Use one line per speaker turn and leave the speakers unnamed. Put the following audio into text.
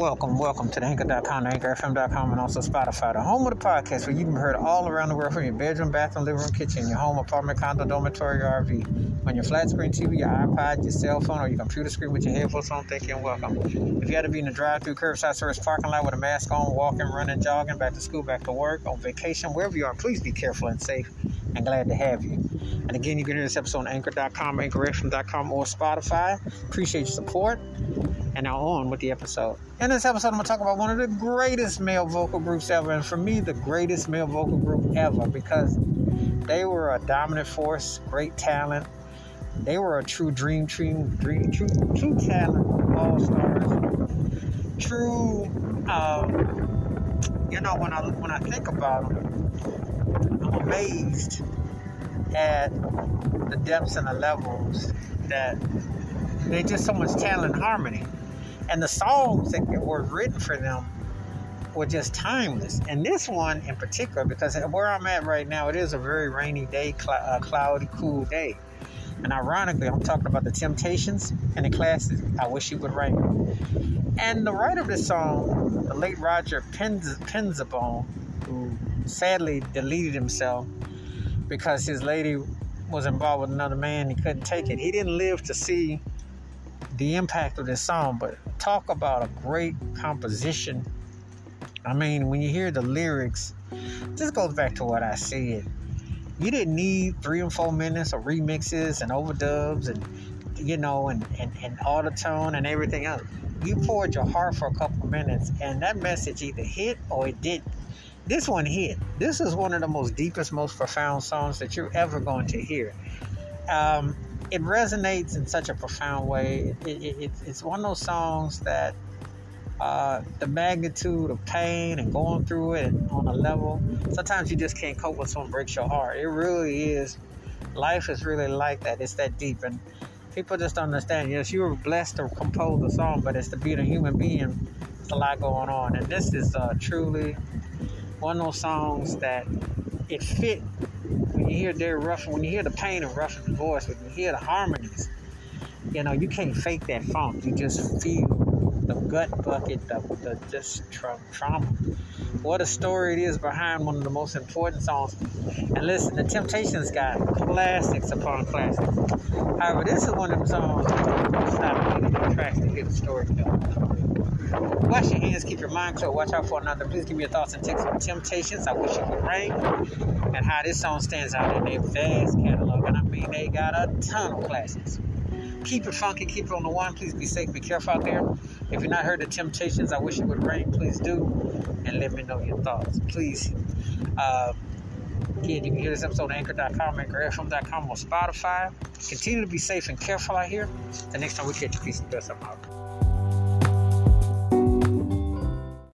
Welcome, welcome to the Anchor.com, the AnchorFM.com, and also Spotify, the home of the podcast where you can be heard all around the world from your bedroom, bathroom, living room, kitchen, your home, apartment, condo, dormitory, or RV, on your flat screen TV, your iPod, your cell phone, or your computer screen with your headphones on. Thank you and welcome. If you had to be in the drive-through, curbside service parking lot with a mask on, walking, running, jogging, back to school, back to work, on vacation, wherever you are, please be careful and safe. And glad to have you. And again, you can hear this episode on Anchor.com, AnchorFM.com, or Spotify. Appreciate your support. And now on with the episode. In this episode, I'm going to talk about one of the greatest male vocal groups ever. And for me, the greatest male vocal group ever because they were a dominant force, great talent. They were a true dream team, dream, true, true talent, all stars, true. Um, you know, when I when I think about them, I'm amazed at the depths and the levels that they just so much talent and harmony. And the songs that were written for them were just timeless. And this one in particular, because where I'm at right now, it is a very rainy day, cl- uh, cloudy, cool day. And ironically, I'm talking about the Temptations and the classic I Wish You Would Rain. And the writer of this song, the late Roger Penz- who sadly deleted himself because his lady was involved with another man, he couldn't take it. He didn't live to see the impact of this song, but talk about a great composition. I mean, when you hear the lyrics, this goes back to what I said. You didn't need three and four minutes of remixes and overdubs and you know and, and, and auto tune and everything else. You poured your heart for a couple minutes and that message either hit or it didn't. This one hit. This is one of the most deepest, most profound songs that you're ever going to hear. Um, it resonates in such a profound way. It, it, it, it's one of those songs that uh, the magnitude of pain and going through it on a level, sometimes you just can't cope with something breaks your heart. It really is. Life is really like that. It's that deep. And people just don't understand. Yes, you were blessed to compose a song, but it's to be a human being. It's a lot going on. And this is uh, truly one of those songs that it fit when you hear Derek Ruffin, when you hear the pain of Ruffin's voice, when you hear the harmonies, you know, you can't fake that funk. You just feel the gut bucket, the, the just tra- trauma. What a story it is behind one of the most important songs. And listen, the Temptations got classics upon classics. However, this is one of them songs that stop me the tracks to hear the story Wash your hands, keep your mind clear, watch out for another. Please give me your thoughts and takes on Temptations. I wish it would rain. And how this song stands out in their vast catalog. And I mean, they got a ton of classics. Keep it funky, keep it on the one. Please be safe, be careful out there. If you've not heard the Temptations, I wish it would rain. Please do. And let me know your thoughts. Please. Uh, Again, you can hear this episode on anchor.com, anchorfm.com, or Spotify. Continue to be safe and careful out here. The next time we catch you, peace and best. I'm out.